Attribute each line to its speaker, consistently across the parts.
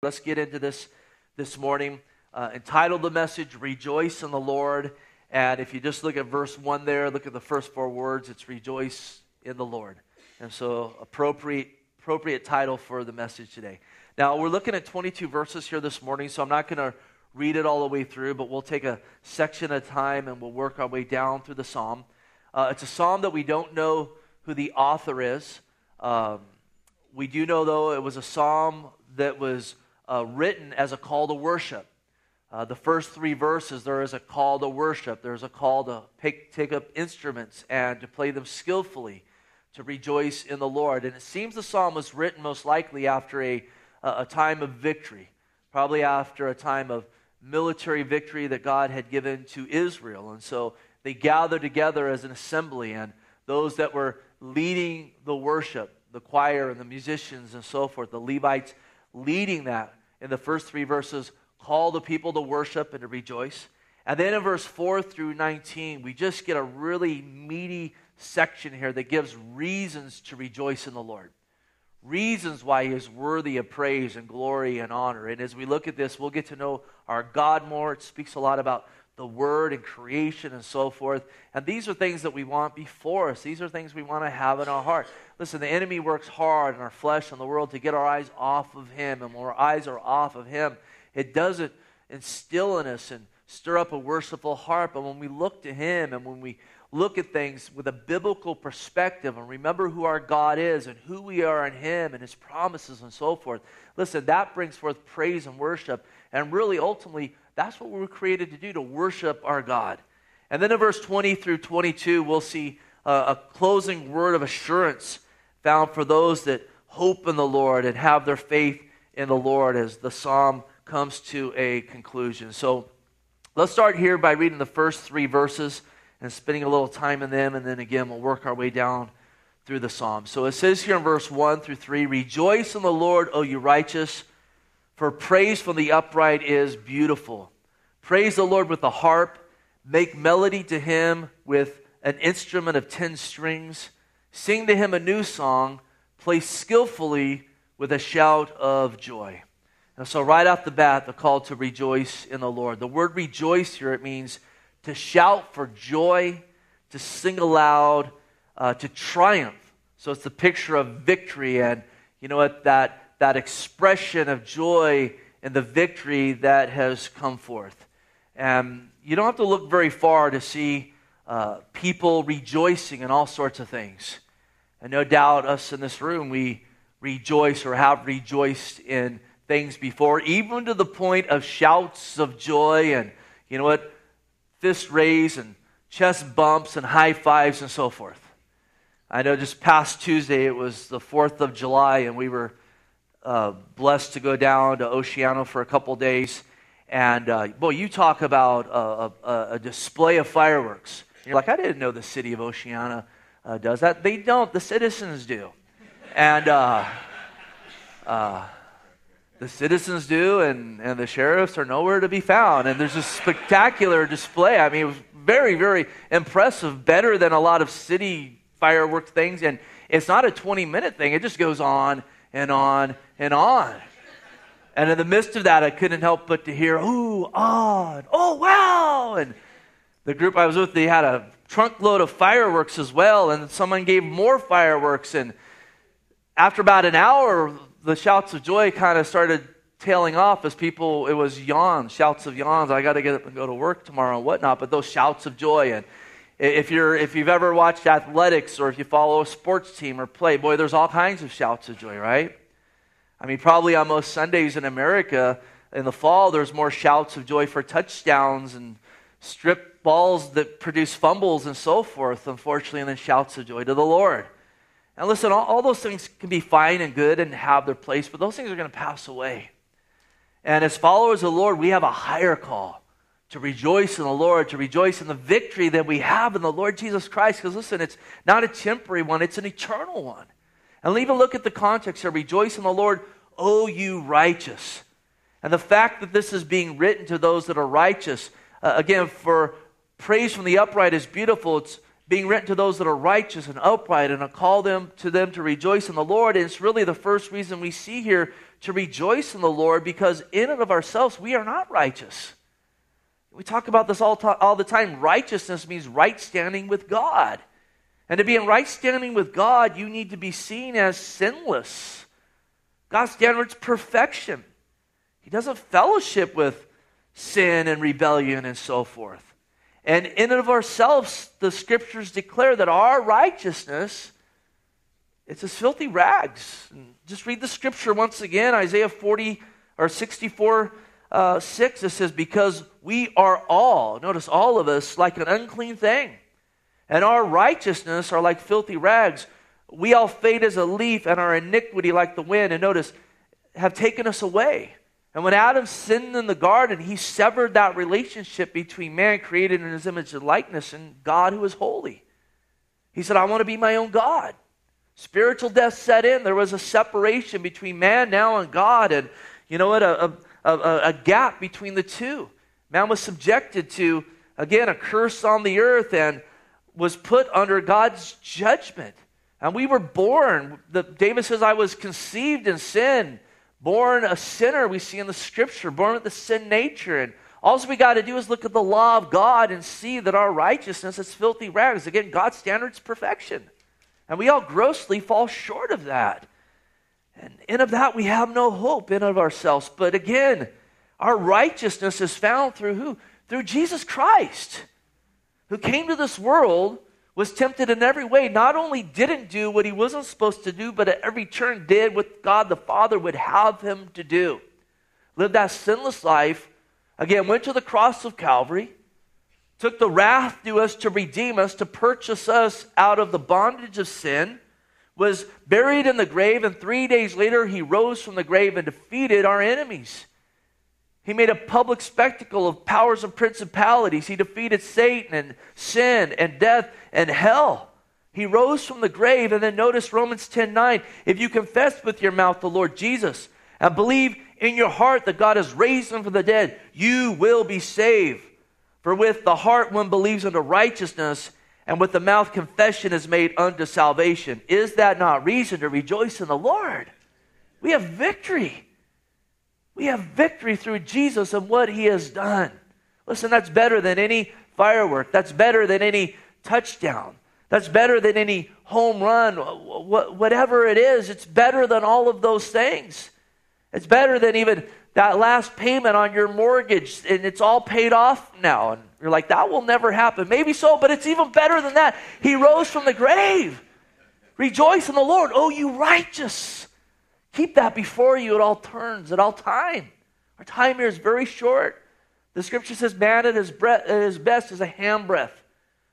Speaker 1: Let's get into this this morning. Uh, entitled the message, Rejoice in the Lord. And if you just look at verse 1 there, look at the first four words, it's Rejoice in the Lord. And so, appropriate, appropriate title for the message today. Now, we're looking at 22 verses here this morning, so I'm not going to read it all the way through, but we'll take a section at time and we'll work our way down through the psalm. Uh, it's a psalm that we don't know who the author is. Um, we do know, though, it was a psalm that was uh, written as a call to worship. Uh, the first three verses, there is a call to worship. There's a call to pick, take up instruments and to play them skillfully, to rejoice in the Lord. And it seems the psalm was written most likely after a, a time of victory, probably after a time of military victory that God had given to Israel. And so they gathered together as an assembly, and those that were leading the worship, the choir and the musicians and so forth, the Levites leading that in the first three verses call the people to worship and to rejoice. And then in verse 4 through 19, we just get a really meaty section here that gives reasons to rejoice in the Lord. Reasons why he is worthy of praise and glory and honor. And as we look at this, we'll get to know our God more. It speaks a lot about the Word and creation and so forth. And these are things that we want before us. These are things we want to have in our heart. Listen, the enemy works hard in our flesh and the world to get our eyes off of Him. And when our eyes are off of Him, it doesn't instill in us and stir up a worshipful heart. But when we look to Him and when we look at things with a biblical perspective and remember who our God is and who we are in Him and His promises and so forth, listen, that brings forth praise and worship. And really, ultimately, that's what we were created to do, to worship our God. And then in verse 20 through 22, we'll see uh, a closing word of assurance found for those that hope in the Lord and have their faith in the Lord as the psalm comes to a conclusion. So let's start here by reading the first three verses and spending a little time in them, and then again, we'll work our way down through the psalm. So it says here in verse 1 through 3 Rejoice in the Lord, O you righteous for praise from the upright is beautiful. Praise the Lord with the harp. Make melody to him with an instrument of ten strings. Sing to him a new song. Play skillfully with a shout of joy. And so, right off the bat, the call to rejoice in the Lord. The word rejoice here, it means to shout for joy, to sing aloud, uh, to triumph. So, it's the picture of victory and, you know what, that that expression of joy and the victory that has come forth. And you don't have to look very far to see uh, people rejoicing in all sorts of things. And no doubt, us in this room, we rejoice or have rejoiced in things before, even to the point of shouts of joy and, you know what, fist raise and chest bumps and high fives and so forth. I know just past Tuesday, it was the 4th of July, and we were uh, blessed to go down to Oceano for a couple days. And uh, boy, you talk about a, a, a, display of fireworks. You're like, I didn't know the city of Oceano uh, does that. They don't, the citizens do. And uh, uh, the citizens do, and, and the sheriffs are nowhere to be found. And there's a spectacular display. I mean, it was very, very impressive, better than a lot of city fireworks things. And it's not a 20 minute thing, it just goes on and on and on. And in the midst of that, I couldn't help but to hear, ooh, on, oh, wow. And the group I was with, they had a trunk load of fireworks as well, and someone gave more fireworks. And after about an hour, the shouts of joy kind of started tailing off as people, it was yawns, shouts of yawns. I got to get up and go to work tomorrow and whatnot. But those shouts of joy. And if, you're, if you've ever watched athletics or if you follow a sports team or play, boy, there's all kinds of shouts of joy, right? I mean, probably on most Sundays in America in the fall, there's more shouts of joy for touchdowns and strip balls that produce fumbles and so forth, unfortunately, and then shouts of joy to the Lord. And listen, all, all those things can be fine and good and have their place, but those things are going to pass away. And as followers of the Lord, we have a higher call to rejoice in the Lord, to rejoice in the victory that we have in the Lord Jesus Christ. Because listen, it's not a temporary one, it's an eternal one. And even look at the context here rejoice in the Lord, O you righteous. And the fact that this is being written to those that are righteous, uh, again, for praise from the upright is beautiful. It's being written to those that are righteous and upright, and call them to them to rejoice in the Lord. And it's really the first reason we see here to rejoice in the Lord because in and of ourselves we are not righteous. We talk about this all, all the time. Righteousness means right standing with God. And to be in right standing with God, you need to be seen as sinless. God's standard's perfection. He doesn't fellowship with sin and rebellion and so forth. And in and of ourselves, the scriptures declare that our righteousness it's as filthy rags. Just read the scripture once again, Isaiah 40 or 64 uh, 6. It says, Because we are all, notice all of us, like an unclean thing, and our righteousness are like filthy rags. We all fade as a leaf, and our iniquity like the wind. And notice, have taken us away. And when Adam sinned in the garden, he severed that relationship between man created in his image and likeness and God who is holy. He said, I want to be my own God. Spiritual death set in. There was a separation between man now and God, and you know what? A, a, a, a gap between the two. Man was subjected to, again, a curse on the earth and was put under God's judgment. And we were born. The, David says, I was conceived in sin, born a sinner, we see in the scripture, born with the sin nature. And all we got to do is look at the law of God and see that our righteousness is filthy rags. Again, God's standard is perfection. And we all grossly fall short of that. And in of that we have no hope in of ourselves. But again, our righteousness is found through who? Through Jesus Christ, who came to this world, was tempted in every way, not only didn't do what he wasn't supposed to do, but at every turn did what God the Father would have him to do. Lived that sinless life. Again, went to the cross of Calvary took the wrath to us to redeem us, to purchase us out of the bondage of sin, was buried in the grave, and three days later he rose from the grave and defeated our enemies. He made a public spectacle of powers and principalities. He defeated Satan and sin and death and hell. He rose from the grave, and then notice Romans 10 9. If you confess with your mouth the Lord Jesus and believe in your heart that God has raised him from the dead, you will be saved. For with the heart one believes unto righteousness, and with the mouth confession is made unto salvation. Is that not reason to rejoice in the Lord? We have victory. We have victory through Jesus and what he has done. Listen, that's better than any firework. That's better than any touchdown. That's better than any home run. Whatever it is, it's better than all of those things. It's better than even that last payment on your mortgage and it's all paid off now. And you're like, that will never happen. Maybe so, but it's even better than that. He rose from the grave. Rejoice in the Lord, oh, you righteous. Keep that before you at all turns, at all time. Our time here is very short. The scripture says, man at his, breath, at his best is a handbreadth.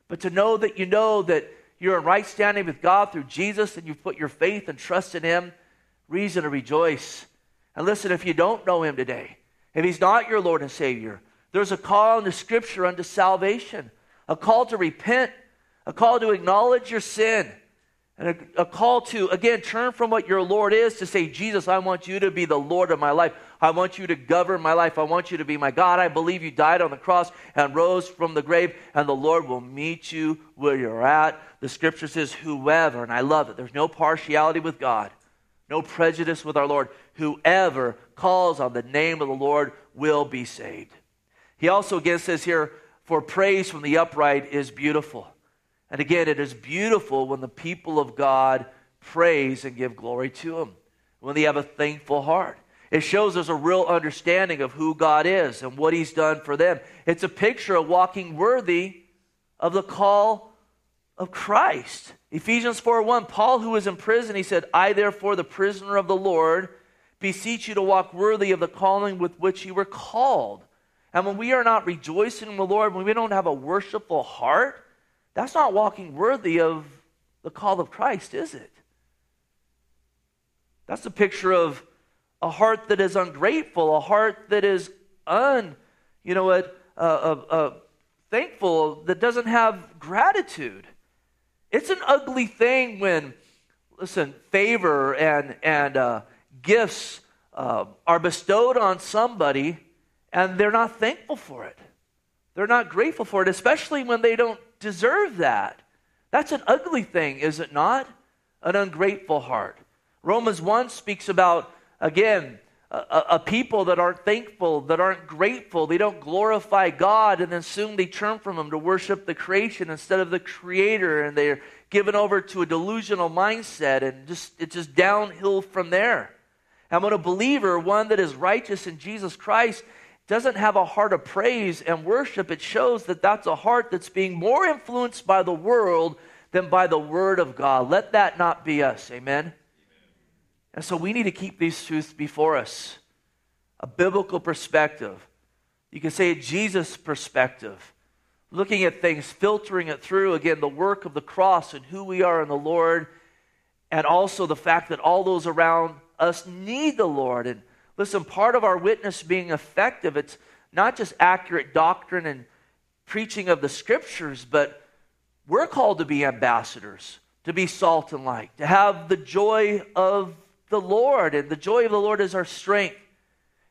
Speaker 1: But to know that you know that you're in right standing with God through Jesus and you've put your faith and trust in him, reason to rejoice. And listen, if you don't know him today, if he's not your Lord and Savior, there's a call in the scripture unto salvation, a call to repent, a call to acknowledge your sin, and a, a, call to, again, turn from what your Lord is to say, Jesus, I want you to be the Lord of my life. I want you to govern my life. I want you to be my God. I believe you died on the cross and rose from the grave, and the Lord will meet you where you're at. The scripture says, whoever, and I love it, there's no partiality with God no prejudice with our Lord. Whoever calls on the name of the Lord will be saved. He also again says here, for praise from the upright is beautiful. And again, it is beautiful when the people of God praise and give glory to Him, when they have a thankful heart. It shows there's a real understanding of who God is and what He's done for them. It's a picture of walking worthy of the call of Christ. Ephesians 4 1, Paul, who was in prison, he said, I, therefore, the prisoner of the Lord, beseech you to walk worthy of the calling with which you were called. And when we are not rejoicing in the Lord, when we don't have a worshipful heart, that's not walking worthy of the call of Christ, is it? That's a picture of a heart that is ungrateful, a heart that is un, you know what, uh, uh, uh, thankful, that doesn't have gratitude. It's an ugly thing when, listen, favor and, and uh, gifts uh, are bestowed on somebody and they're not thankful for it. They're not grateful for it, especially when they don't deserve that. That's an ugly thing, is it not? An ungrateful heart. Romans 1 speaks about again, a, a, people that aren't thankful, that aren't grateful, they don't glorify God, and then soon they turn from Him to worship the creation instead of the Creator, and they're given over to a delusional mindset, and just it's just downhill from there. When a believer, one that is righteous in Jesus Christ, doesn't have a heart of praise and worship, it shows that that's a heart that's being more influenced by the world than by the Word of God. Let that not be us. Amen. And so we need to keep these truths before us a biblical perspective. You can say a Jesus perspective, looking at things, filtering it through, again, the work of the cross and who we are in the Lord, and also the fact that all those around us need the Lord. And listen, part of our witness being effective, it's not just accurate doctrine and preaching of the scriptures, but we're called to be ambassadors, to be salt and light, to have the joy of the Lord, and the joy of the Lord is our strength.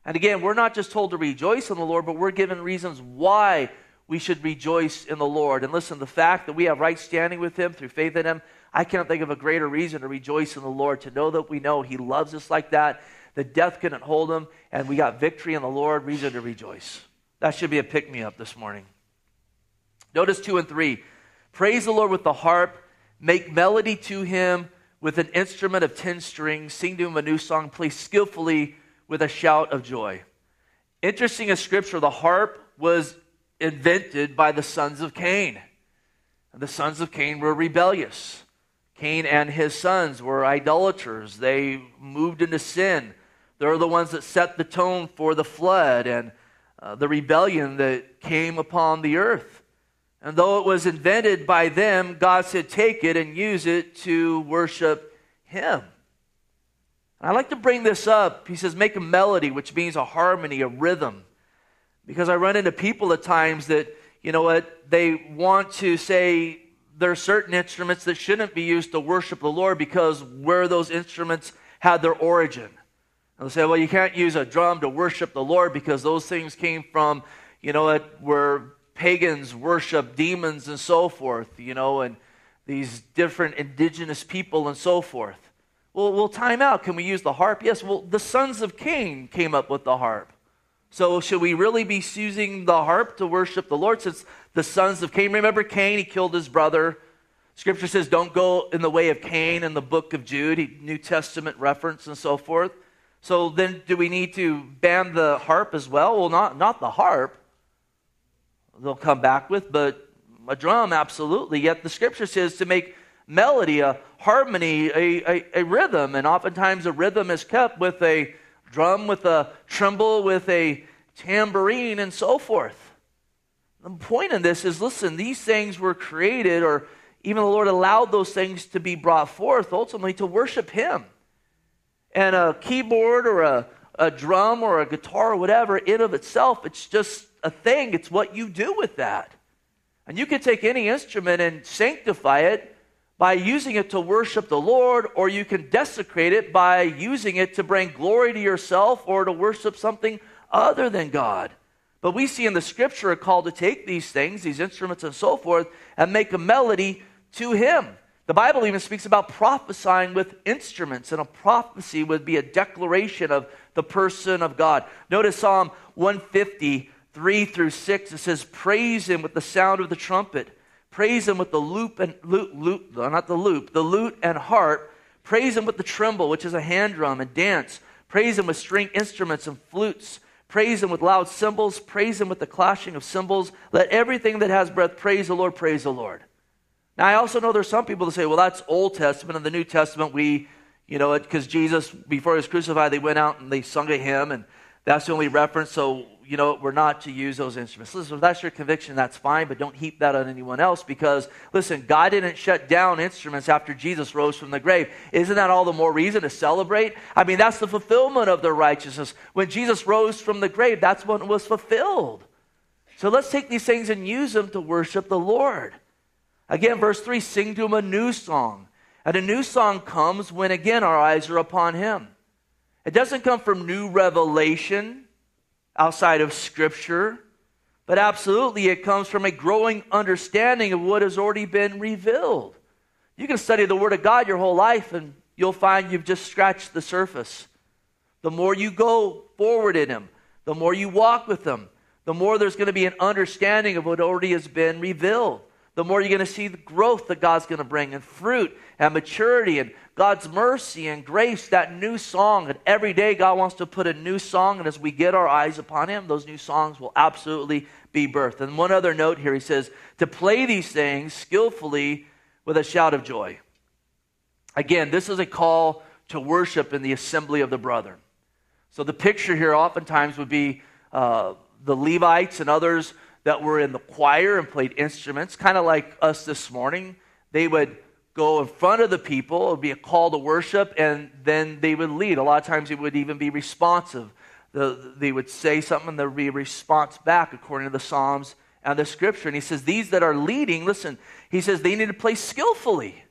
Speaker 1: And again, we're not just told to rejoice in the Lord, but we're given reasons why we should rejoice in the Lord. And listen, the fact that we have right standing with Him through faith in Him, I can't think of a greater reason to rejoice in the Lord, to know that we know He loves us like that, that death couldn't hold Him, and we got victory in the Lord, reason to rejoice. That should be a pick me up this morning. Notice two and three. Praise the Lord with the harp, make melody to Him with an instrument of 10 strings, sing to him a new song, play skillfully with a shout of joy. Interesting in scripture, the harp was invented by the sons of Cain. And the sons of Cain were rebellious. Cain and his sons were idolaters. They moved into sin. They're the ones that set the tone for the flood and uh, the rebellion that came upon the earth. And though it was invented by them, God said, take it and use it to worship Him. And I like to bring this up. He says, make a melody, which means a harmony, a rhythm. Because I run into people at times that, you know what, they want to say there are certain instruments that shouldn't be used to worship the Lord because where those instruments had their origin. And they say, well, you can't use a drum to worship the Lord because those things came from, you know, where pagans worship demons and so forth, you know, and these different indigenous people and so forth. Well, we'll time out. Can we use the harp? Yes. Well, the sons of Cain came up with the harp. So, should we really be using the harp to worship the Lord since the sons of Cain? Remember Cain, he killed his brother. Scripture says, don't go in the way of Cain in the book of Jude, New Testament reference and so forth. So, then do we need to ban the harp as well? Well, not, not the harp they'll come back with, but a drum, absolutely. Yet the scripture says to make melody, a harmony, a, a, a, rhythm. And oftentimes a rhythm is kept with a drum, with a timbrel, with a tambourine, and so forth. The point in this is listen, these things were created, or even the Lord allowed those things to be brought forth ultimately to worship Him. And a keyboard or a, a drum or a guitar or whatever, in of itself, it's just a thing, it's what you do with that. And you can take any instrument and sanctify it by using it to worship the Lord, or you can desecrate it by using it to bring glory to yourself or to worship something other than God. But we see in the scripture a call to take these things, these instruments and so forth, and make a melody to Him. The Bible even speaks about prophesying with instruments, and a prophecy would be a declaration of the person of God. Notice Psalm 150, 3 through 6, it says, Praise him with the sound of the trumpet. Praise him with the loop and lute, not the loop, the lute and harp. Praise him with the timbrel, which is a hand drum, and dance. Praise him with string instruments and flutes. Praise him with loud cymbals. Praise him with the clashing of cymbals. Let everything that has breath praise the Lord, praise the Lord. Now, I also know there's some people that say, well, that's Old Testament. In the New Testament, we, you know, because Jesus, before he was crucified, they went out and they sung a hymn, and that's the only reference. So you know, we're not to use those instruments. Listen, if that's your conviction, that's fine, but don't heap that on anyone else because, listen, God didn't shut down instruments after Jesus rose from the grave. Isn't that all the more reason to celebrate? I mean, that's the fulfillment of their righteousness. When Jesus rose from the grave, that's when it was fulfilled. So let's take these things and use them to worship the Lord. Again, verse 3 sing to him a new song. And a new song comes when, again, our eyes are upon him. It doesn't come from new revelation outside of Scripture, but absolutely it comes from a growing understanding of what has already been revealed. You can study the Word of God your whole life and you'll find you've just scratched the surface. the more you go forward in Him, the more you walk with Him, the more there's going to be an understanding of what already has been revealed. The more you're going to see the growth that God's going to bring and fruit and maturity and God's mercy and grace, that new song. And every day God wants to put a new song. And as we get our eyes upon Him, those new songs will absolutely be birthed. And one other note here he says, to play these things skillfully with a shout of joy. Again, this is a call to worship in the assembly of the brethren. So the picture here oftentimes would be uh, the Levites and others that were in the choir and played instruments, kind of like us this morning. They would go in front of the people, it would be a call to worship, and then they would lead. A lot of times it would even be responsive. The, they would say something, and there would be a response back according to the Psalms and the Scripture. And he says, These that are leading, listen, he says they need to play skillfully.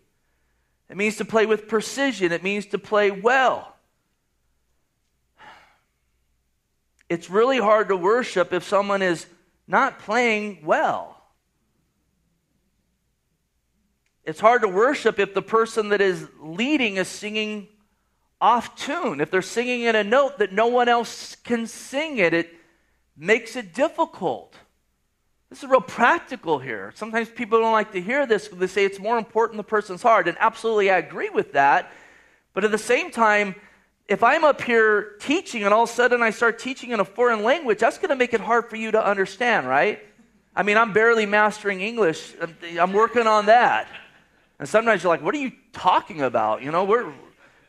Speaker 1: It means to play with precision, it means to play well. It's really hard to worship if someone is not playing well. It's hard to worship if the person that is leading is singing off tune. If they're singing in a note that no one else can sing it, it makes it difficult. This is real practical here. Sometimes people don't like to hear this. They say it's more important the person's heart. And absolutely, I agree with that. But at the same time, if I'm up here teaching and all of a sudden I start teaching in a foreign language, that's going to make it hard for you to understand, right? I mean, I'm barely mastering English. I'm working on that. And sometimes you're like, what are you talking about? You know, we're,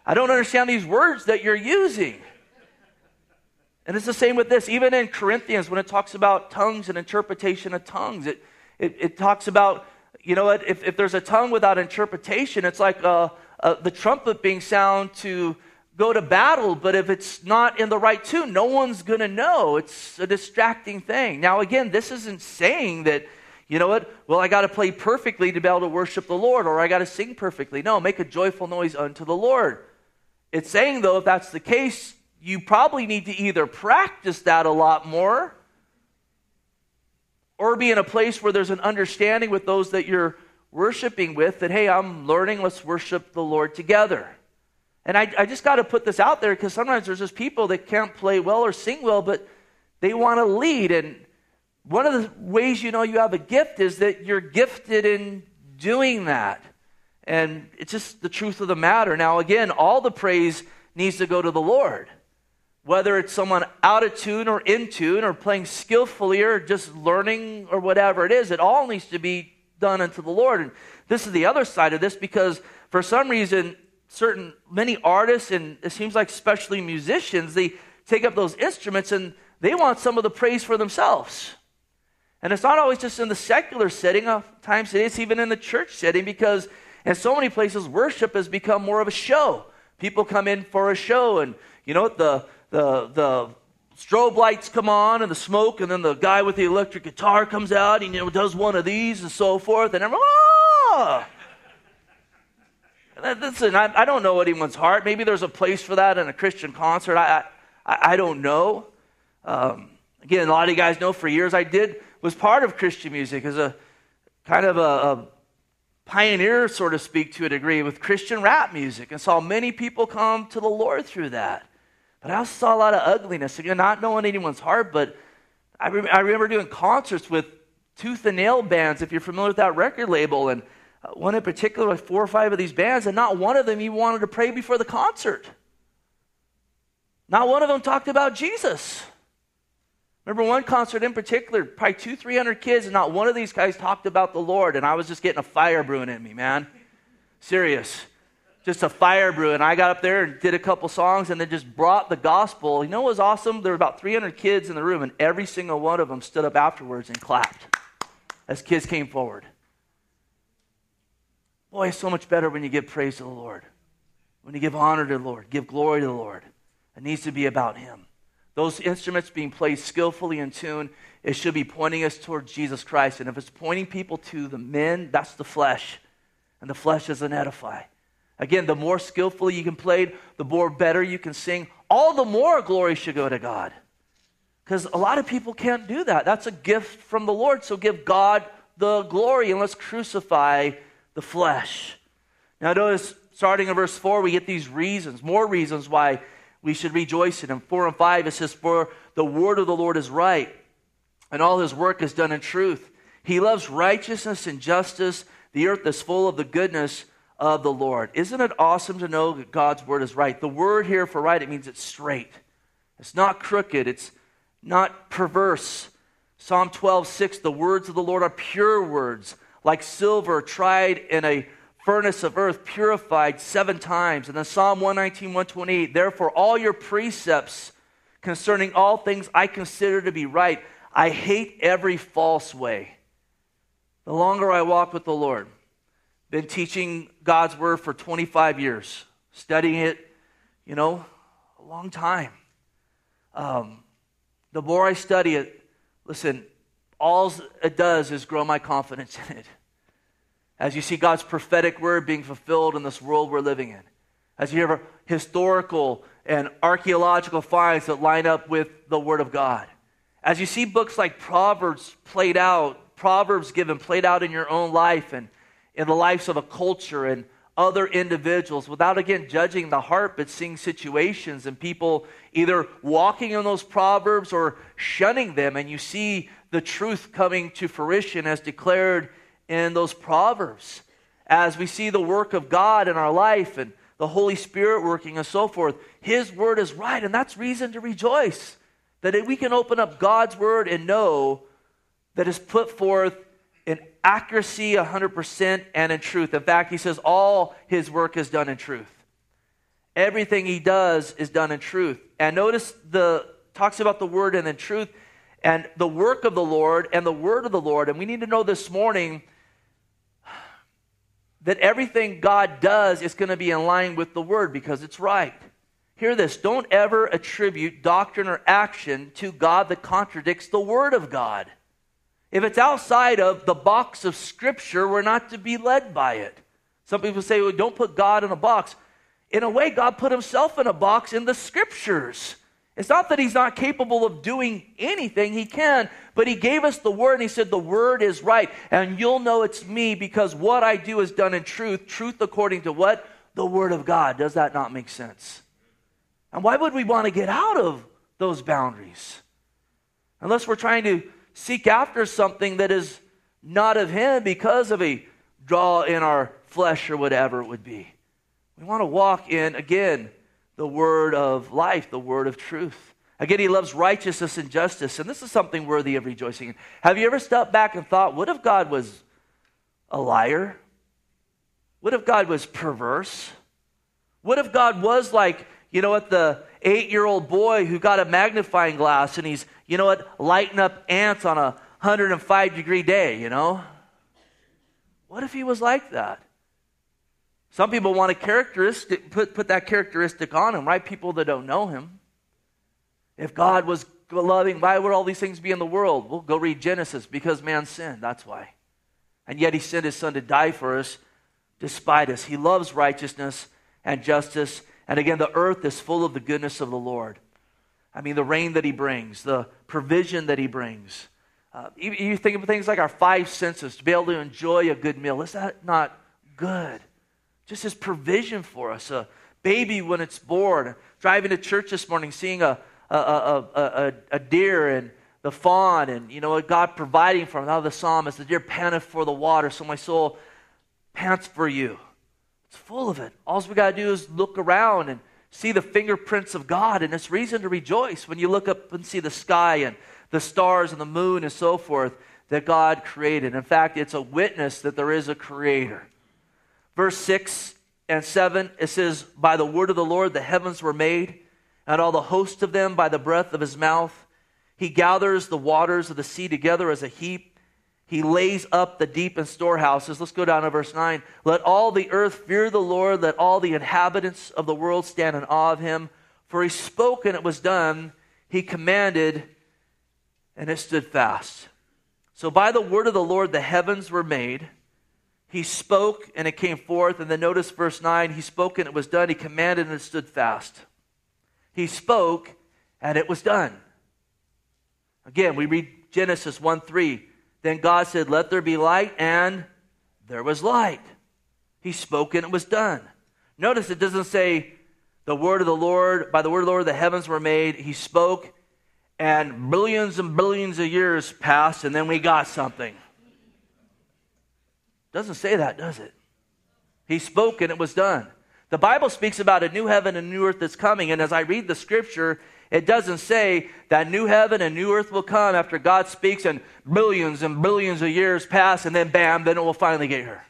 Speaker 1: I don't understand these words that you're using. And it's the same with this. Even in Corinthians, when it talks about tongues and interpretation of tongues, it, it, it talks about, you know, if, if there's a tongue without interpretation, it's like uh, uh, the trumpet being sound to go to battle, but if it's not in the right tune, no one's going to know. It's a distracting thing. Now, again, this isn't saying that, you know what, well, I got to play perfectly to be able to worship the Lord, or I got to sing perfectly. No, make a joyful noise unto the Lord. It's saying, though, if that's the case, you probably need to either practice that a lot more or be in a place where there's an understanding with those that you're worshiping with that, hey, I'm learning, let's worship the Lord together. And I, I just got to put this out there because sometimes there's just people that can't play well or sing well, but they want to lead. And one of the ways you know you have a gift is that you're gifted in doing that. And it's just the truth of the matter. Now, again, all the praise needs to go to the Lord whether it's someone out of tune or in tune or playing skillfully or just learning or whatever it is, it all needs to be done unto the Lord. And this is the other side of this because for some reason, certain many artists and it seems like especially musicians, they take up those instruments and they want some of the praise for themselves. And it's not always just in the secular setting, times it is even in the church setting because in so many places worship has become more of a show. People come in for a show and you know the the, the strobe lights come on and the smoke, and then the guy with the electric guitar comes out and you know, does one of these and so forth. And everyone, ah! Listen, I, I, don't know anyone's heart. Maybe there's a place for that in a Christian concert. I, I, I don't know. Um, again, a lot of you guys know for years I did was part of Christian music as a kind of a, a pioneer, so to speak, to a degree, with Christian rap music, and saw many people come to the Lord through that. But I also saw a lot of ugliness. Again, not knowing anyone's heart, but I, re- I remember doing concerts with Tooth and Nail bands, if you're familiar with that record label. And one in particular, like four or five of these bands, and not one of them even wanted to pray before the concert. Not one of them talked about Jesus. Remember one concert in particular, probably two, three hundred kids, and not one of these guys talked about the Lord, and I was just getting a fire brewing in me, man. Serious just a fire brew. And I got up there and did a couple songs and then just brought the gospel. You know what was awesome? There were about 300 kids in the room, and every single one of them stood up afterwards and clapped as kids came forward. Boy, it's so much better when you give praise to the Lord, when you give honor to the Lord, give glory to the Lord. It needs to be about Him. Those instruments being played skillfully in tune, it should be pointing us towards Jesus Christ. And if it's pointing people to the men, that's the flesh. And the flesh doesn't edify. Again, the more skillfully you can play, the more better you can sing, all the more glory should go to God. Because a lot of people can't do that. That's a gift from the Lord. So give God the glory and let's crucify the flesh. Now, notice starting in verse 4, we get these reasons, more reasons why we should rejoice in him. 4 and 5, it says, For the word of the Lord is right, and all his work is done in truth. He loves righteousness and justice. The earth is full of the goodness of the Lord. Isn't it awesome to know that God's word is right? The word here for right, it means it's straight. It's not crooked. It's not perverse. Psalm 12, 6, the words of the Lord are pure words, like silver tried in a furnace of earth, purified seven times. And then Psalm 119, 128, therefore all your precepts concerning all things I consider to be right. I hate every false way. The longer I walk with the Lord, been teaching God's word for 25 years, studying it, you know, a long time. Um, the more I study it, listen, all it does is grow my confidence in it. As you see God's prophetic word being fulfilled in this world we're living in, as you hear historical and archaeological finds that line up with the Word of God, as you see books like Proverbs played out, Proverbs given played out in your own life and in the lives of a culture and other individuals without again judging the heart, but seeing situations and people either walking in those proverbs or shunning them. And you see the truth coming to fruition as declared in those proverbs. As we see the work of God in our life and the Holy Spirit working and so forth, His word is right. And that's reason to rejoice that we can open up God's word and know that is put forth in accuracy 100% and in truth. In fact, he says all his work is done in truth. Everything he does is done in truth. And notice the talks about the word and in truth and the work of the Lord and the word of the Lord. And we need to know this morning that everything God does is going to be in line with the word because it's right. Hear this don't ever attribute doctrine or action to God that contradicts the word of God. If it's outside of the box of Scripture, we're not to be led by it. Some people say, well, don't put God in a box. In a way, God put himself in a box in the Scriptures. It's not that he's not capable of doing anything, he can, but he gave us the word and he said, The word is right, and you'll know it's me because what I do is done in truth. Truth according to what? The word of God. Does that not make sense? And why would we want to get out of those boundaries? Unless we're trying to seek after something that is not of Him because of a draw in our flesh or whatever it would be. We want to walk in, again, the word of life, the word of truth. Again, He loves righteousness and justice, and this is something worthy of rejoicing in. Have you ever stepped back and thought, what if God was a liar? What if God was perverse? What if God was like, you know what, the eight year old boy who got a magnifying glass and he's, you know what, lighting up ants on a 105 degree day, you know? What if he was like that? Some people want a characteristic, put, put that characteristic on him, right? People that don't know him. If God was loving, why would all these things be in the world? We'll go read Genesis because man sinned. That's why. And yet he sent his son to die for us despite us. He loves righteousness and justice and again, the earth is full of the goodness of the Lord. I mean, the rain that He brings, the provision that He brings. Uh, you, you think of things like our five senses to be able to enjoy a good meal. Is that not good? Just His provision for us. A baby when it's born. Driving to church this morning, seeing a, a, a, a, a deer and the fawn, and you know God providing for him. Now the psalmist, the deer panteth for the water, so my soul pants for you. It's full of it. All we got to do is look around and see the fingerprints of God, and it's reason to rejoice when you look up and see the sky and the stars and the moon and so forth that God created. In fact, it's a witness that there is a creator. Verse 6 and 7, it says, By the word of the Lord the heavens were made, and all the host of them by the breath of his mouth. He gathers the waters of the sea together as a heap. He lays up the deep in storehouses. Let's go down to verse 9. Let all the earth fear the Lord. Let all the inhabitants of the world stand in awe of him. For he spoke and it was done. He commanded and it stood fast. So by the word of the Lord, the heavens were made. He spoke and it came forth. And then notice verse 9. He spoke and it was done. He commanded and it stood fast. He spoke and it was done. Again, we read Genesis 1 3. Then God said, Let there be light, and there was light. He spoke and it was done. Notice it doesn't say the word of the Lord, by the word of the Lord, the heavens were made. He spoke, and billions and billions of years passed, and then we got something. Doesn't say that, does it? He spoke and it was done. The Bible speaks about a new heaven and new earth that's coming, and as I read the scripture, it doesn't say that new heaven and new earth will come after God speaks and billions and billions of years pass, and then bam, then it will finally get here.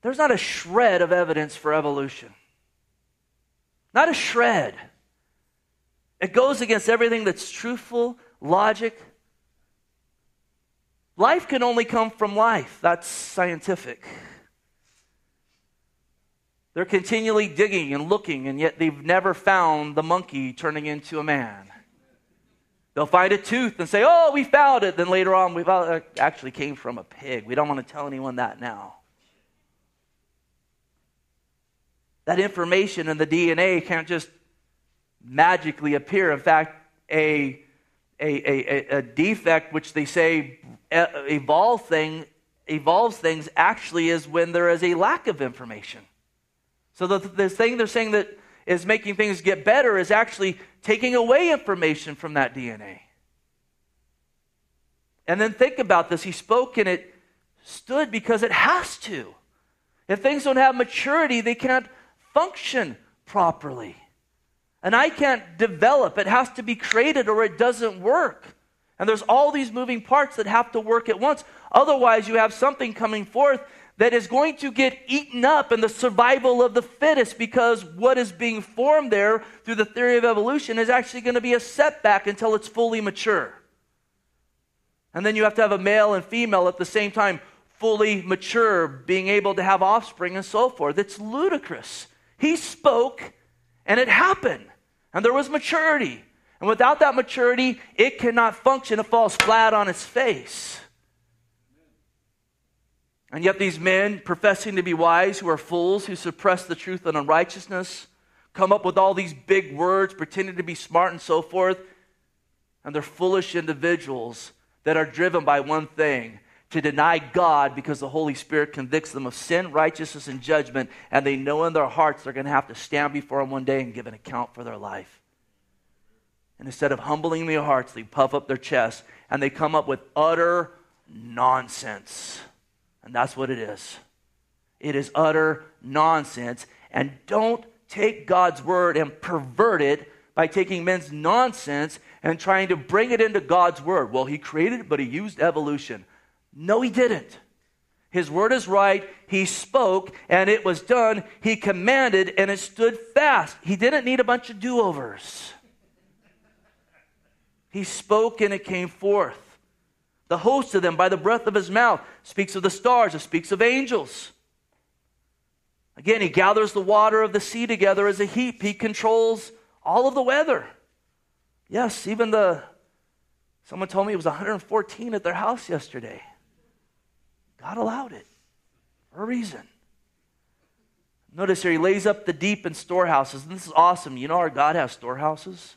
Speaker 1: There's not a shred of evidence for evolution. Not a shred. It goes against everything that's truthful, logic. Life can only come from life. That's scientific. They're continually digging and looking, and yet they've never found the monkey turning into a man. They'll find a tooth and say, Oh, we found it. Then later on, we found it actually came from a pig. We don't want to tell anyone that now. That information in the DNA can't just magically appear. In fact, a, a, a, a defect, which they say evolve thing, evolves things, actually is when there is a lack of information. So the, the thing they're saying that is making things get better is actually taking away information from that DNA. And then think about this. He spoke and it stood because it has to. If things don't have maturity, they can't function properly. And I can't develop. It has to be created or it doesn't work. And there's all these moving parts that have to work at once. Otherwise, you have something coming forth that is going to get eaten up in the survival of the fittest because what is being formed there through the theory of evolution is actually going to be a setback until it's fully mature. And then you have to have a male and female at the same time, fully mature, being able to have offspring and so forth. It's ludicrous. He spoke and it happened, and there was maturity. And without that maturity, it cannot function. It falls flat on its face. And yet, these men, professing to be wise, who are fools, who suppress the truth and unrighteousness, come up with all these big words, pretending to be smart and so forth. And they're foolish individuals that are driven by one thing to deny God because the Holy Spirit convicts them of sin, righteousness, and judgment. And they know in their hearts they're going to have to stand before Him one day and give an account for their life. And instead of humbling their hearts, they puff up their chests and they come up with utter nonsense. And that's what it is. It is utter nonsense. And don't take God's word and pervert it by taking men's nonsense and trying to bring it into God's word. Well, he created it, but he used evolution. No, he didn't. His word is right. He spoke and it was done. He commanded and it stood fast. He didn't need a bunch of do overs. He spoke and it came forth the host of them by the breath of his mouth. Speaks of the stars, it speaks of angels. Again, he gathers the water of the sea together as a heap. He controls all of the weather. Yes, even the, someone told me it was 114 at their house yesterday. God allowed it for a reason. Notice here, he lays up the deep in storehouses. And this is awesome. You know, our God has storehouses,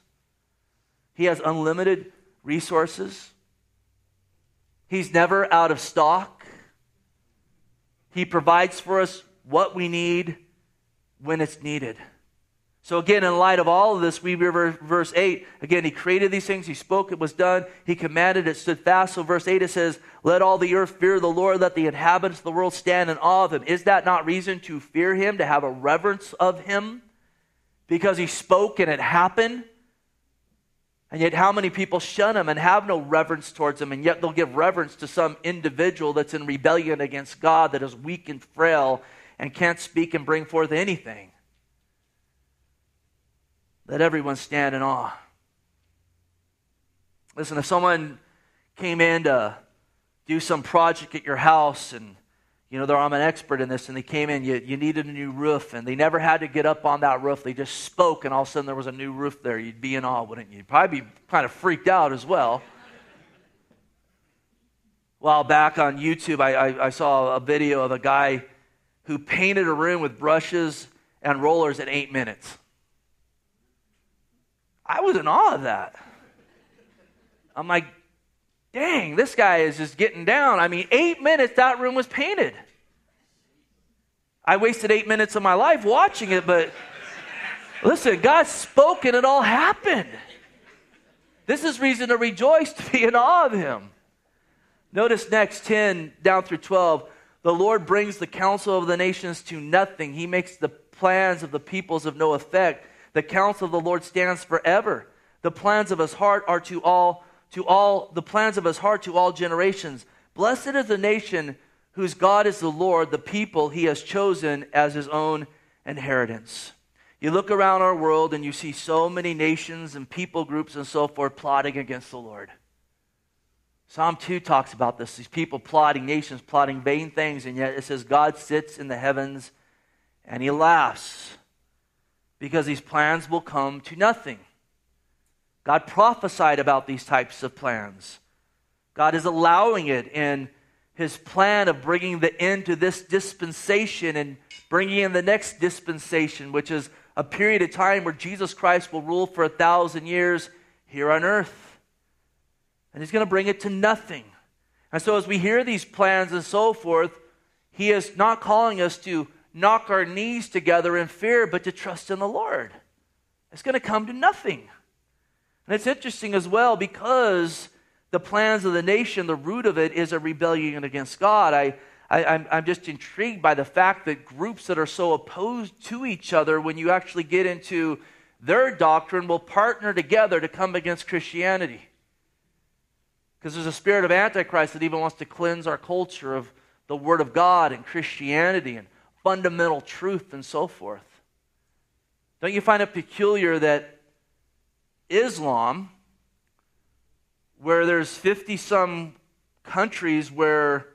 Speaker 1: He has unlimited resources. He's never out of stock. He provides for us what we need when it's needed. So, again, in light of all of this, we read verse 8. Again, He created these things, He spoke, it was done, He commanded, it stood fast. So, verse 8, it says, Let all the earth fear the Lord, let the inhabitants of the world stand in awe of Him. Is that not reason to fear Him, to have a reverence of Him? Because He spoke and it happened? And yet, how many people shun him and have no reverence towards him, and yet they'll give reverence to some individual that's in rebellion against God, that is weak and frail and can't speak and bring forth anything? Let everyone stand in awe. Listen, if someone came in to do some project at your house and you know, I'm an expert in this, and they came in, you, you needed a new roof, and they never had to get up on that roof. They just spoke, and all of a sudden there was a new roof there. You'd be in awe, wouldn't you? You'd probably be kind of freaked out as well. While back on YouTube, I, I, I saw a video of a guy who painted a room with brushes and rollers in eight minutes. I was in awe of that. I'm like, dang, this guy is just getting down. I mean, eight minutes, that room was painted. I wasted eight minutes of my life watching it, but listen, God spoke and it all happened. This is reason to rejoice, to be in awe of Him. Notice next 10 down through 12. The Lord brings the counsel of the nations to nothing. He makes the plans of the peoples of no effect. The counsel of the Lord stands forever. The plans of his heart are to all, to all, the plans of his heart to all generations. Blessed is the nation whose God is the Lord, the people he has chosen as his own inheritance. You look around our world and you see so many nations and people groups and so forth plotting against the Lord. Psalm 2 talks about this these people plotting, nations plotting vain things, and yet it says God sits in the heavens and he laughs because these plans will come to nothing. God prophesied about these types of plans. God is allowing it in his plan of bringing the end to this dispensation and bringing in the next dispensation, which is a period of time where Jesus Christ will rule for a thousand years here on earth. And he's going to bring it to nothing. And so, as we hear these plans and so forth, he is not calling us to knock our knees together in fear, but to trust in the Lord. It's going to come to nothing. And it's interesting as well because the plans of the nation, the root of it is a rebellion against God. I, I, I'm, I'm just intrigued by the fact that groups that are so opposed to each other, when you actually get into their doctrine, will partner together to come against Christianity. Because there's a spirit of Antichrist that even wants to cleanse our culture of the Word of God and Christianity and fundamental truth and so forth. Don't you find it peculiar that Islam, where there's 50 some countries where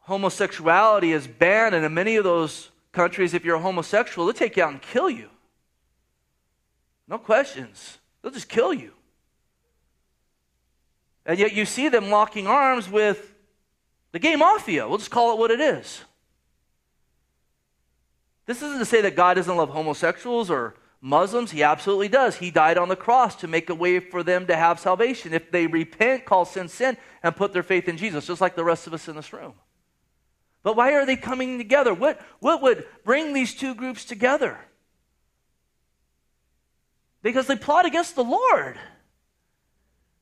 Speaker 1: homosexuality is banned, and in many of those countries, if you're homosexual, they'll take you out and kill you. No questions. They'll just kill you. And yet you see them locking arms with the gay mafia. We'll just call it what it is. This isn't to say that God doesn't love homosexuals or Muslims. He absolutely does. He died on the cross to make a way for them to have salvation. If they repent, call sin sin, and put their faith in Jesus, just like the rest of us in this room. But why are they coming together? What, what would bring these two groups together? Because they plot against the Lord.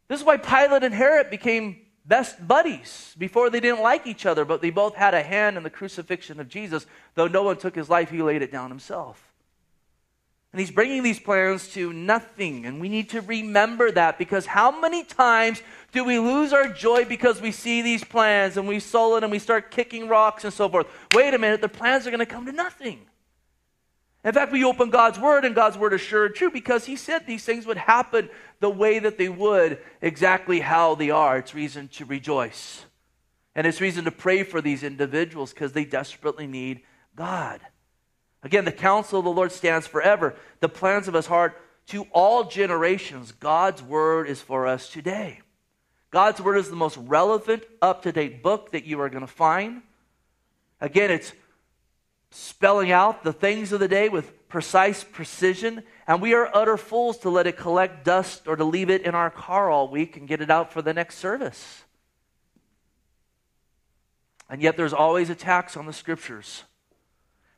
Speaker 1: This is why Pilate and Herod became best buddies before they didn't like each other, but they both had a hand in the crucifixion of Jesus. Though no one took his life, he laid it down himself. And he's bringing these plans to nothing. And we need to remember that because how many times do we lose our joy because we see these plans and we it and we start kicking rocks and so forth? Wait a minute, the plans are going to come to nothing. In fact, we open God's word, and God's word is sure and true because He said these things would happen the way that they would, exactly how they are. It's reason to rejoice. And it's reason to pray for these individuals because they desperately need God. Again, the counsel of the Lord stands forever, the plans of His heart to all generations. God's word is for us today. God's word is the most relevant, up to date book that you are going to find. Again, it's spelling out the things of the day with precise precision, and we are utter fools to let it collect dust or to leave it in our car all week and get it out for the next service. And yet, there's always attacks on the scriptures.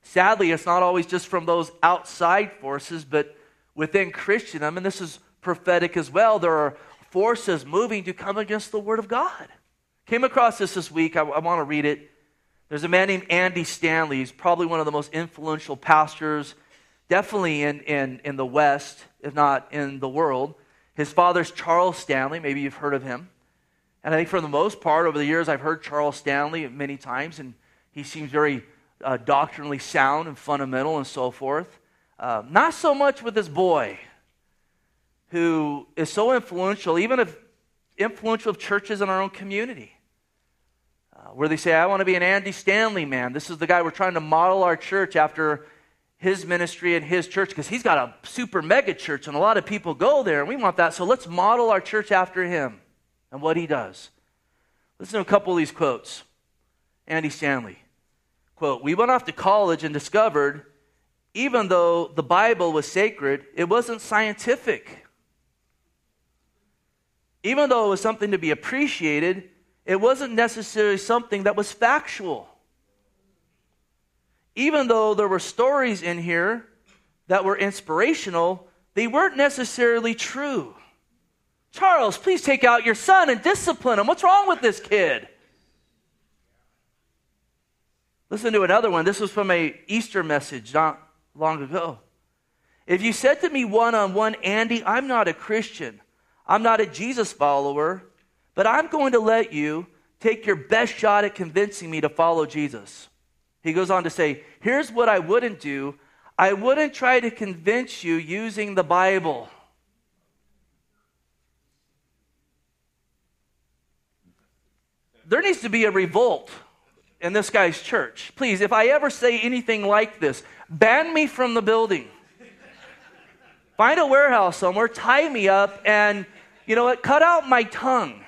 Speaker 1: Sadly, it's not always just from those outside forces, but within Christendom, and this is prophetic as well, there are forces moving to come against the Word of God. Came across this this week. I, I want to read it. There's a man named Andy Stanley. He's probably one of the most influential pastors, definitely in, in, in the West, if not in the world. His father's Charles Stanley. Maybe you've heard of him. And I think for the most part, over the years, I've heard Charles Stanley many times, and he seems very uh, doctrinally sound and fundamental and so forth. Uh, not so much with this boy who is so influential, even if influential of churches in our own community where they say, I want to be an Andy Stanley man. This is the guy we're trying to model our church after his ministry and his church because he's got a super mega church and a lot of people go there and we want that. So let's model our church after him and what he does. Listen to a couple of these quotes. Andy Stanley. Quote, we went off to college and discovered even though the Bible was sacred, it wasn't scientific. Even though it was something to be appreciated, it wasn't necessarily something that was factual. even though there were stories in here that were inspirational, they weren't necessarily true. Charles, please take out your son and discipline him. What's wrong with this kid? Listen to another one. This was from a Easter message not long ago. If you said to me one on one, Andy, I'm not a Christian, I'm not a Jesus follower, but I'm going to let you take your best shot at convincing me to follow Jesus. He goes on to say, Here's what I wouldn't do I wouldn't try to convince you using the Bible. There needs to be a revolt in this guy's church. Please, if I ever say anything like this, ban me from the building. Find a warehouse somewhere, tie me up, and you know what? Cut out my tongue.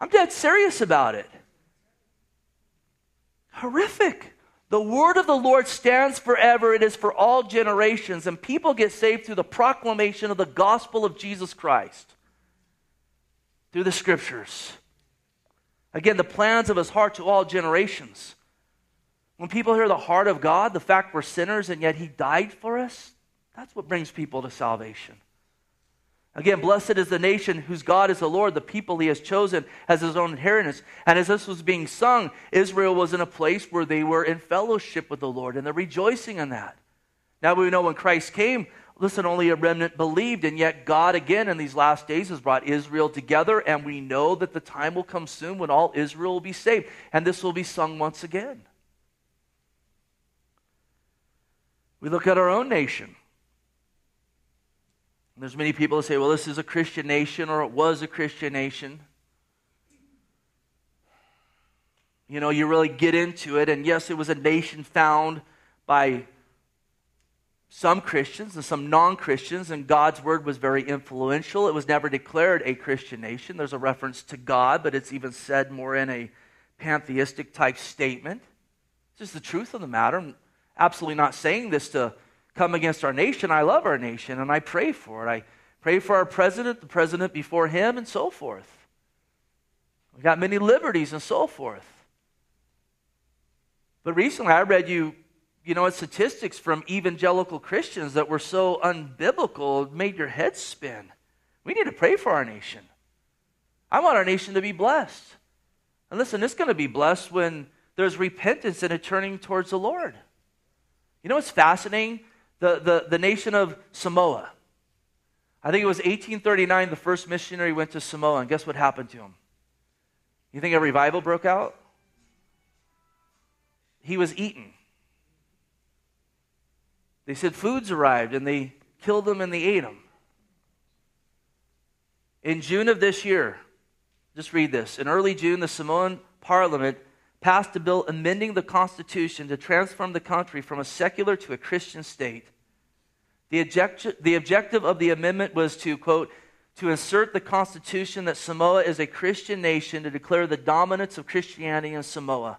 Speaker 1: I'm dead serious about it. Horrific. The word of the Lord stands forever. It is for all generations. And people get saved through the proclamation of the gospel of Jesus Christ, through the scriptures. Again, the plans of his heart to all generations. When people hear the heart of God, the fact we're sinners and yet he died for us, that's what brings people to salvation. Again, blessed is the nation whose God is the Lord, the people he has chosen as his own inheritance. And as this was being sung, Israel was in a place where they were in fellowship with the Lord, and they're rejoicing in that. Now we know when Christ came, listen, only a remnant believed, and yet God again in these last days has brought Israel together, and we know that the time will come soon when all Israel will be saved, and this will be sung once again. We look at our own nation. There's many people that say, well, this is a Christian nation or it was a Christian nation. You know, you really get into it, and yes, it was a nation found by some Christians and some non Christians, and God's word was very influential. It was never declared a Christian nation. There's a reference to God, but it's even said more in a pantheistic type statement. It's just the truth of the matter. I'm absolutely not saying this to come against our nation. I love our nation and I pray for it. I pray for our president, the president before him, and so forth. We got many liberties and so forth. But recently I read you, you know, statistics from evangelical Christians that were so unbiblical, it made your head spin. We need to pray for our nation. I want our nation to be blessed. And listen, it's going to be blessed when there's repentance and a turning towards the Lord. You know what's fascinating? The, the, the nation of Samoa. I think it was 1839 the first missionary went to Samoa, and guess what happened to him? You think a revival broke out? He was eaten. They said foods arrived, and they killed him and they ate him. In June of this year, just read this. In early June, the Samoan parliament passed a bill amending the Constitution to transform the country from a secular to a Christian state. The, objective, the objective of the amendment was to, quote, to insert the Constitution that Samoa is a Christian nation to declare the dominance of Christianity in Samoa.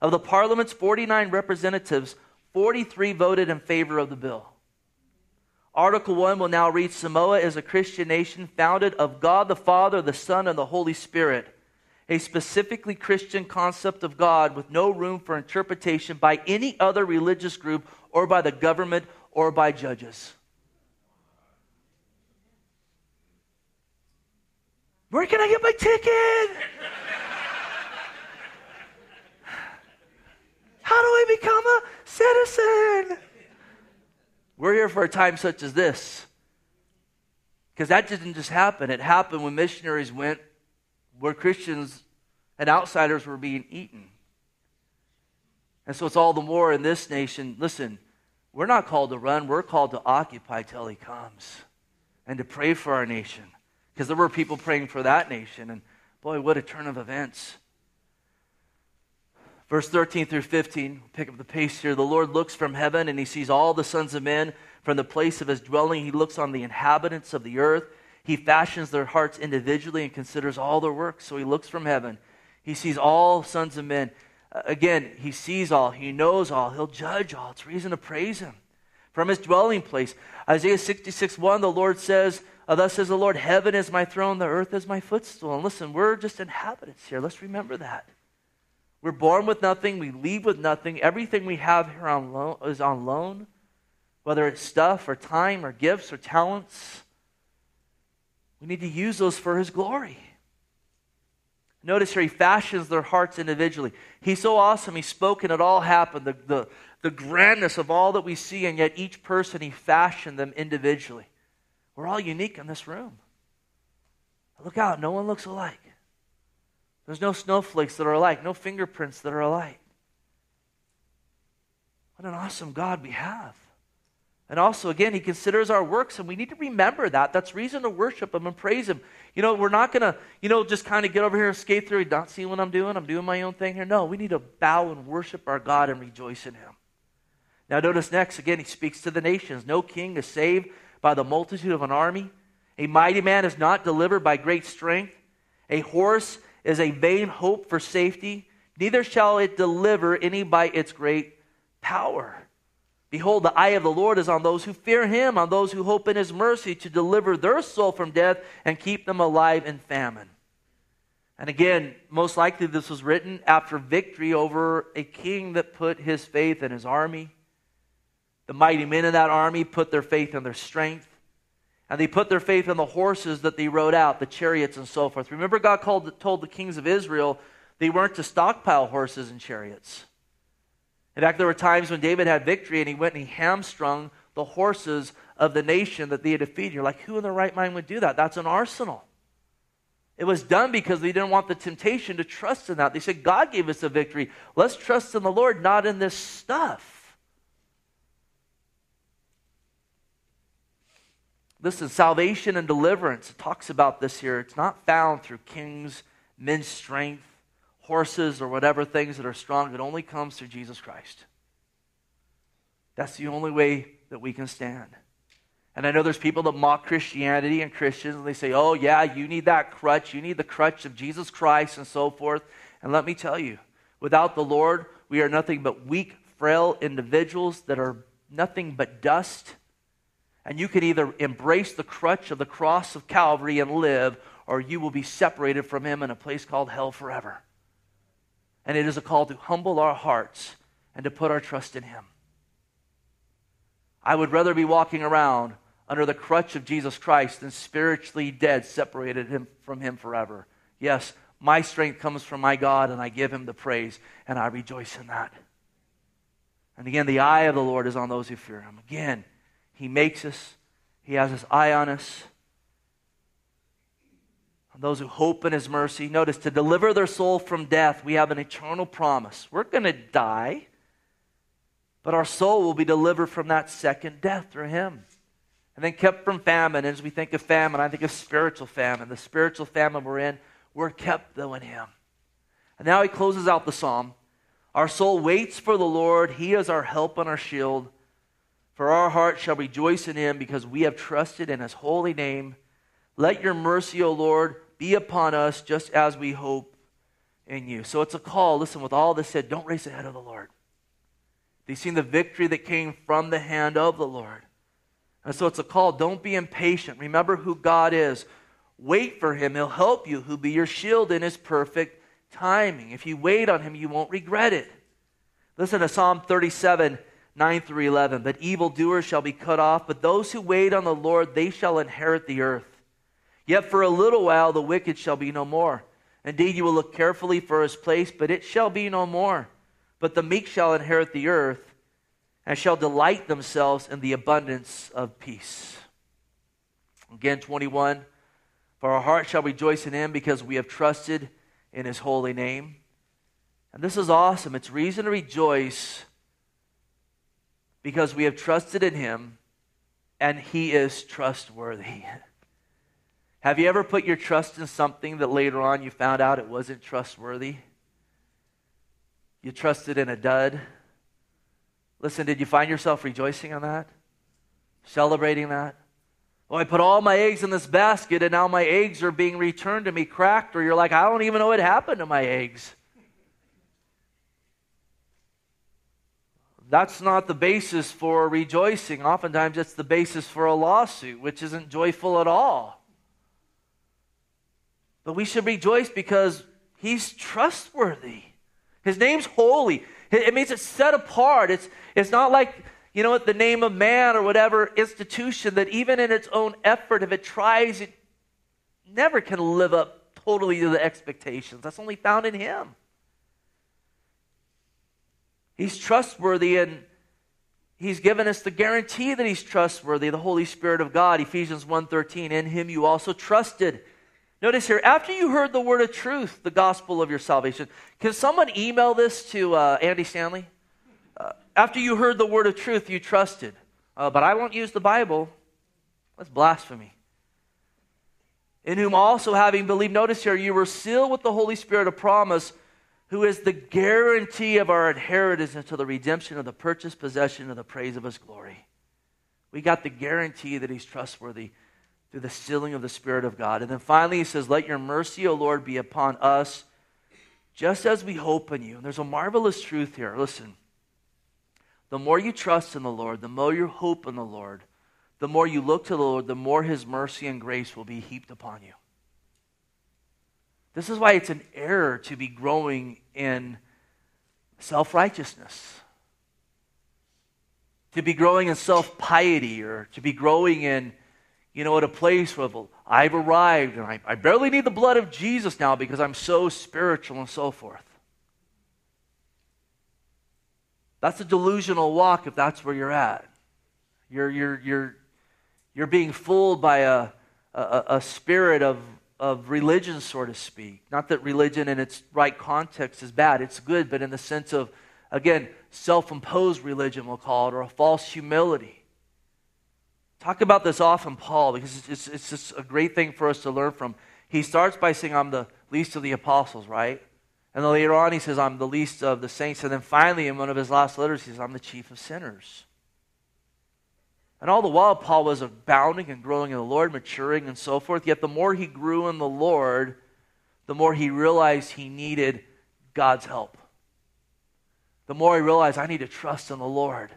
Speaker 1: Of the Parliament's 49 representatives, 43 voted in favor of the bill. Article 1 will now read Samoa is a Christian nation founded of God the Father, the Son, and the Holy Spirit a specifically Christian concept of God with no room for interpretation by any other religious group or by the government or by judges. Where can I get my ticket? How do I become a citizen? We're here for a time such as this. Because that didn't just happen. It happened when missionaries went where Christians and outsiders were being eaten. And so it's all the more in this nation. Listen, we're not called to run, we're called to occupy till he comes and to pray for our nation. Because there were people praying for that nation. And boy, what a turn of events. Verse 13 through 15, pick up the pace here. The Lord looks from heaven and he sees all the sons of men from the place of his dwelling. He looks on the inhabitants of the earth. He fashions their hearts individually and considers all their works. So he looks from heaven. He sees all sons of men. Uh, again, he sees all, he knows all, he'll judge all. It's reason to praise him. From his dwelling place, Isaiah 66 1, the Lord says, uh, Thus says the Lord, Heaven is my throne, the earth is my footstool. And listen, we're just inhabitants here. Let's remember that. We're born with nothing, we leave with nothing. Everything we have here on loan, is on loan, whether it's stuff or time or gifts or talents. We need to use those for His glory. Notice here, He fashions their hearts individually. He's so awesome, He's spoken, it all happened. The, the, the grandness of all that we see, and yet each person, He fashioned them individually. We're all unique in this room. Look out, no one looks alike. There's no snowflakes that are alike, no fingerprints that are alike. What an awesome God we have. And also, again, He considers our works, and we need to remember that. That's reason to worship Him and praise Him. You know, we're not going to, you know, just kind of get over here and skate through, not see what I'm doing, I'm doing my own thing here. No, we need to bow and worship our God and rejoice in Him. Now, notice next, again, He speaks to the nations. No king is saved by the multitude of an army. A mighty man is not delivered by great strength. A horse is a vain hope for safety, neither shall it deliver any by its great power. Behold, the eye of the Lord is on those who fear him, on those who hope in his mercy, to deliver their soul from death and keep them alive in famine. And again, most likely this was written after victory over a king that put his faith in his army. The mighty men in that army put their faith in their strength. And they put their faith in the horses that they rode out, the chariots and so forth. Remember, God called, told the kings of Israel they weren't to stockpile horses and chariots. In fact, there were times when David had victory and he went and he hamstrung the horses of the nation that they had defeated. You're like, who in their right mind would do that? That's an arsenal. It was done because they didn't want the temptation to trust in that. They said, God gave us a victory. Let's trust in the Lord, not in this stuff. Listen, salvation and deliverance, it talks about this here. It's not found through kings, men's strength, horses, or whatever things that are strong. It only comes through Jesus Christ. That's the only way that we can stand. And I know there's people that mock Christianity and Christians, and they say, oh, yeah, you need that crutch. You need the crutch of Jesus Christ and so forth. And let me tell you, without the Lord, we are nothing but weak, frail individuals that are nothing but dust and you can either embrace the crutch of the cross of Calvary and live, or you will be separated from Him in a place called hell forever. And it is a call to humble our hearts and to put our trust in Him. I would rather be walking around under the crutch of Jesus Christ than spiritually dead, separated him from Him forever. Yes, my strength comes from my God, and I give Him the praise, and I rejoice in that. And again, the eye of the Lord is on those who fear Him. Again, he makes us, He has His eye on us. Those who hope in His mercy. Notice, to deliver their soul from death, we have an eternal promise. We're going to die, but our soul will be delivered from that second death through Him. And then kept from famine. As we think of famine, I think of spiritual famine. The spiritual famine we're in, we're kept though in Him. And now he closes out the psalm. Our soul waits for the Lord. He is our help and our shield. For our heart shall rejoice in him because we have trusted in his holy name. Let your mercy, O Lord, be upon us just as we hope in you. So it's a call. Listen, with all this said, don't race ahead of the Lord. They've seen the victory that came from the hand of the Lord. And so it's a call. Don't be impatient. Remember who God is. Wait for him. He'll help you. He'll be your shield in his perfect timing. If you wait on him, you won't regret it. Listen to Psalm 37 9 through 11. But evildoers shall be cut off, but those who wait on the Lord, they shall inherit the earth. Yet for a little while the wicked shall be no more. Indeed, you will look carefully for his place, but it shall be no more. But the meek shall inherit the earth, and shall delight themselves in the abundance of peace. Again, 21. For our heart shall rejoice in him because we have trusted in his holy name. And this is awesome. It's reason to rejoice because we have trusted in him and he is trustworthy. Have you ever put your trust in something that later on you found out it wasn't trustworthy? You trusted in a dud? Listen, did you find yourself rejoicing on that? Celebrating that? Oh, I put all my eggs in this basket and now my eggs are being returned to me cracked, or you're like, I don't even know what happened to my eggs. that's not the basis for rejoicing. Oftentimes, it's the basis for a lawsuit, which isn't joyful at all. But we should rejoice because he's trustworthy. His name's holy. It means it's set apart. It's, it's not like, you know the name of man or whatever institution that even in its own effort, if it tries, it never can live up totally to the expectations. That's only found in Him. He's trustworthy and He's given us the guarantee that he's trustworthy, the Holy Spirit of God, Ephesians 1:13, in him you also trusted. Notice here, after you heard the word of truth, the gospel of your salvation, can someone email this to uh, Andy Stanley? Uh, after you heard the word of truth, you trusted. Uh, but I won't use the Bible. That's blasphemy. In whom also having believed, notice here, you were sealed with the Holy Spirit of promise who is the guarantee of our inheritance until the redemption of the purchased possession of the praise of his glory. We got the guarantee that he's trustworthy through the sealing of the Spirit of God. And then finally, he says, Let your mercy, O Lord, be upon us, just as we hope in you. And there's a marvelous truth here. Listen, the more you trust in the Lord, the more you hope in the Lord, the more you look to the Lord, the more his mercy and grace will be heaped upon you. This is why it's an error to be growing in self righteousness, to be growing in self piety, or to be growing in, you know, at a place where I've arrived and I, I barely need the blood of Jesus now because I'm so spiritual and so forth. That's a delusional walk if that's where you're at. You're, you're, you're, you're being fooled by a, a, a spirit of of religion, so to speak. Not that religion in its right context is bad, it's good, but in the sense of, again, self imposed religion, we'll call it, or a false humility. Talk about this often, Paul, because it's, it's, it's just a great thing for us to learn from. He starts by saying, I'm the least of the apostles, right? And then later on, he says, I'm the least of the saints. And then finally, in one of his last letters, he says, I'm the chief of sinners. And all the while, Paul was abounding and growing in the Lord, maturing and so forth. Yet the more he grew in the Lord, the more he realized he needed God's help. The more he realized, I need to trust in the Lord.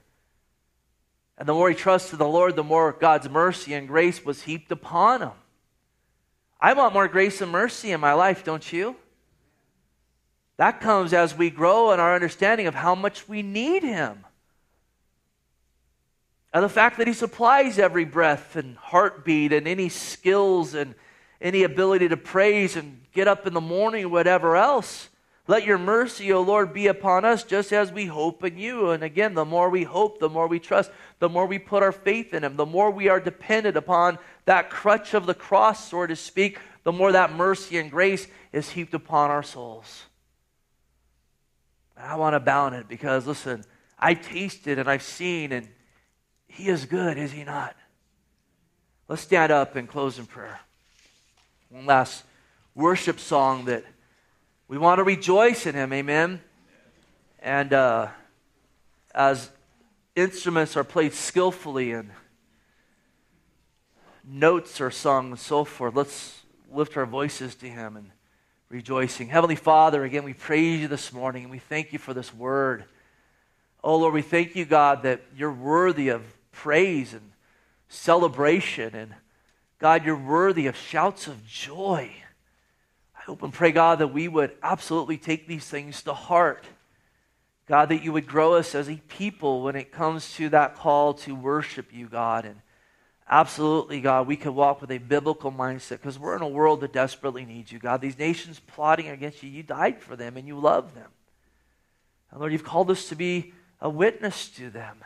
Speaker 1: And the more he trusted the Lord, the more God's mercy and grace was heaped upon him. I want more grace and mercy in my life, don't you? That comes as we grow in our understanding of how much we need him. And the fact that He supplies every breath and heartbeat and any skills and any ability to praise and get up in the morning or whatever else. Let your mercy, O Lord, be upon us just as we hope in you. And again, the more we hope, the more we trust, the more we put our faith in Him, the more we are dependent upon that crutch of the cross, so to speak, the more that mercy and grace is heaped upon our souls. I want to bound it because, listen, I've tasted and I've seen and he is good, is he not? Let's stand up and close in prayer. One last worship song that we want to rejoice in him, amen? And uh, as instruments are played skillfully and notes are sung and so forth, let's lift our voices to him and rejoicing. Heavenly Father, again, we praise you this morning and we thank you for this word. Oh Lord, we thank you, God, that you're worthy of praise and celebration. And God, you're worthy of shouts of joy. I hope and pray, God, that we would absolutely take these things to heart. God, that you would grow us as a people when it comes to that call to worship you, God. And absolutely, God, we could walk with a biblical mindset because we're in a world that desperately needs you, God. These nations plotting against you, you died for them and you love them. And Lord, you've called us to be a witness to them.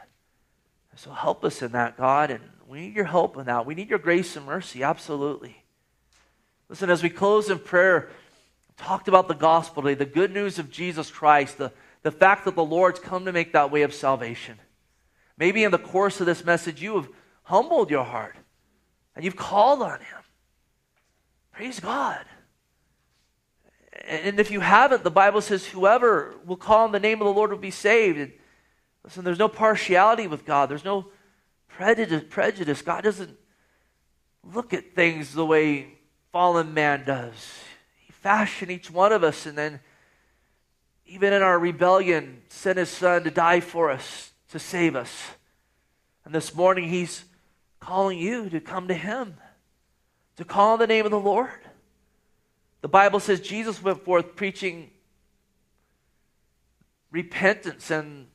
Speaker 1: So help us in that, God, and we need your help in that. We need your grace and mercy, absolutely. Listen, as we close in prayer, talked about the gospel today, the good news of Jesus Christ, the, the fact that the Lord's come to make that way of salvation. Maybe in the course of this message, you have humbled your heart and you've called on Him. Praise God. And if you haven't, the Bible says, whoever will call on the name of the Lord will be saved. And Listen, there's no partiality with God, there's no prejudice. God doesn't look at things the way fallen man does. He fashioned each one of us, and then, even in our rebellion, sent his son to die for us, to save us. And this morning, he's calling you to come to him, to call on the name of the Lord. The Bible says Jesus went forth preaching repentance and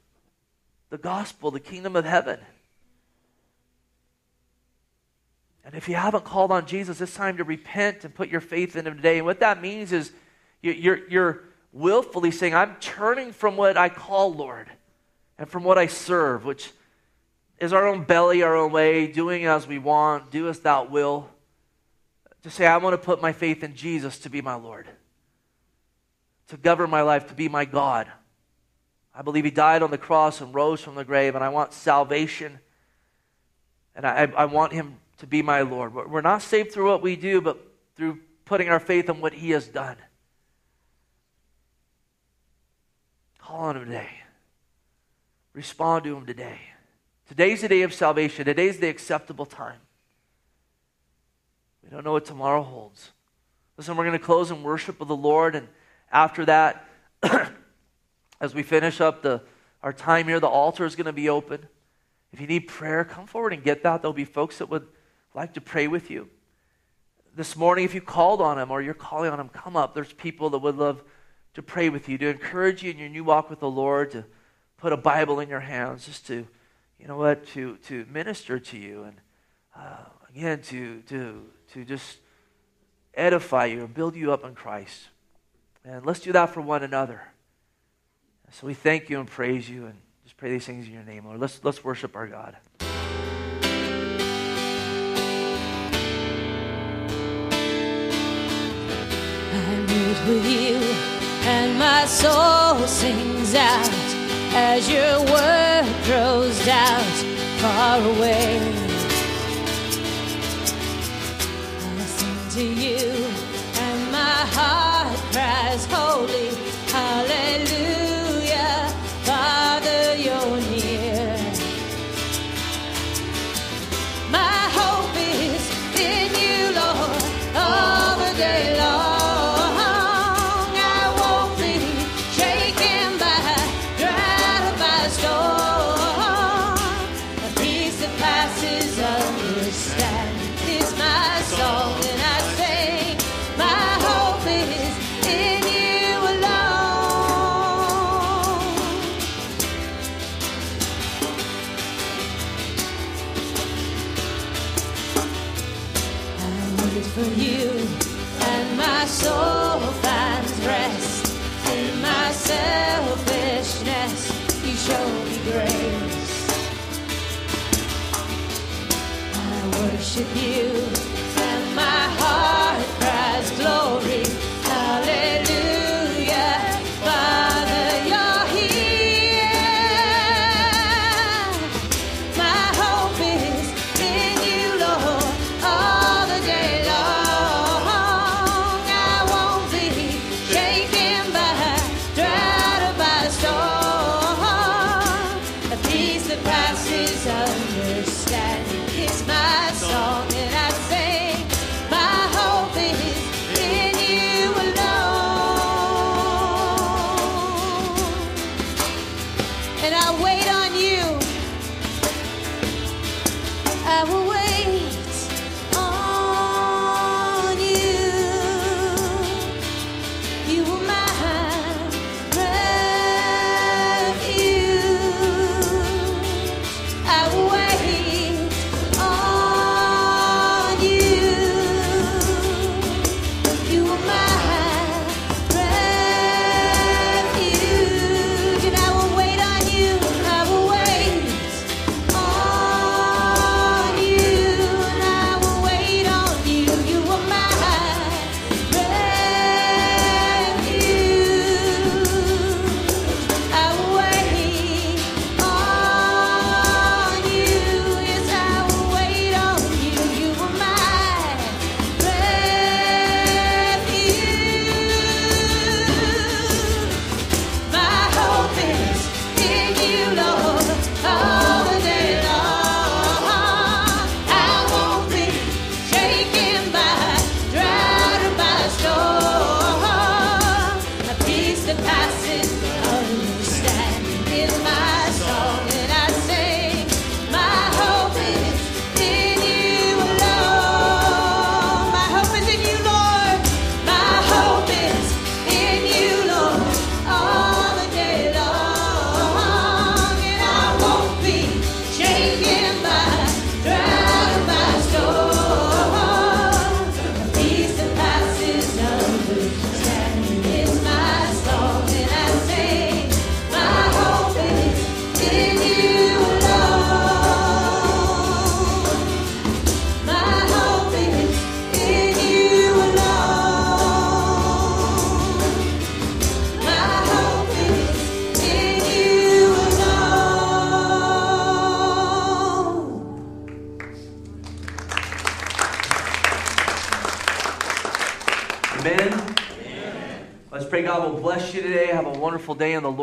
Speaker 1: the gospel, the kingdom of heaven. And if you haven't called on Jesus, it's time to repent and put your faith in Him today. And what that means is you're, you're willfully saying, I'm turning from what I call Lord and from what I serve, which is our own belly, our own way, doing as we want, do as thou will. To say, I want to put my faith in Jesus to be my Lord, to govern my life, to be my God. I believe he died on the cross and rose from the grave, and I want salvation. And I, I want him to be my Lord. We're not saved through what we do, but through putting our faith in what he has done. Call on him today. Respond to him today. Today's the day of salvation. Today's the acceptable time. We don't know what tomorrow holds. Listen, we're going to close in worship of the Lord, and after that, as we finish up the, our time here, the altar is going to be open. If you need prayer, come forward and get that. There'll be folks that would like to pray with you. This morning, if you called on them or you're calling on them, come up. There's people that would love to pray with you, to encourage you in your new walk with the Lord, to put a Bible in your hands, just to, you know what, to, to minister to you. And uh, again, to, to, to just edify you and build you up in Christ. And let's do that for one another. So we thank you and praise you and just pray these things in your name, Lord. Let's, let's worship our God.
Speaker 2: I meet with you, and my soul sings out as your word grows out far away. I sing to you,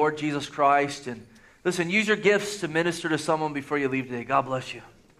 Speaker 1: Lord Jesus Christ. And listen, use your gifts to minister to someone before you leave today. God bless you.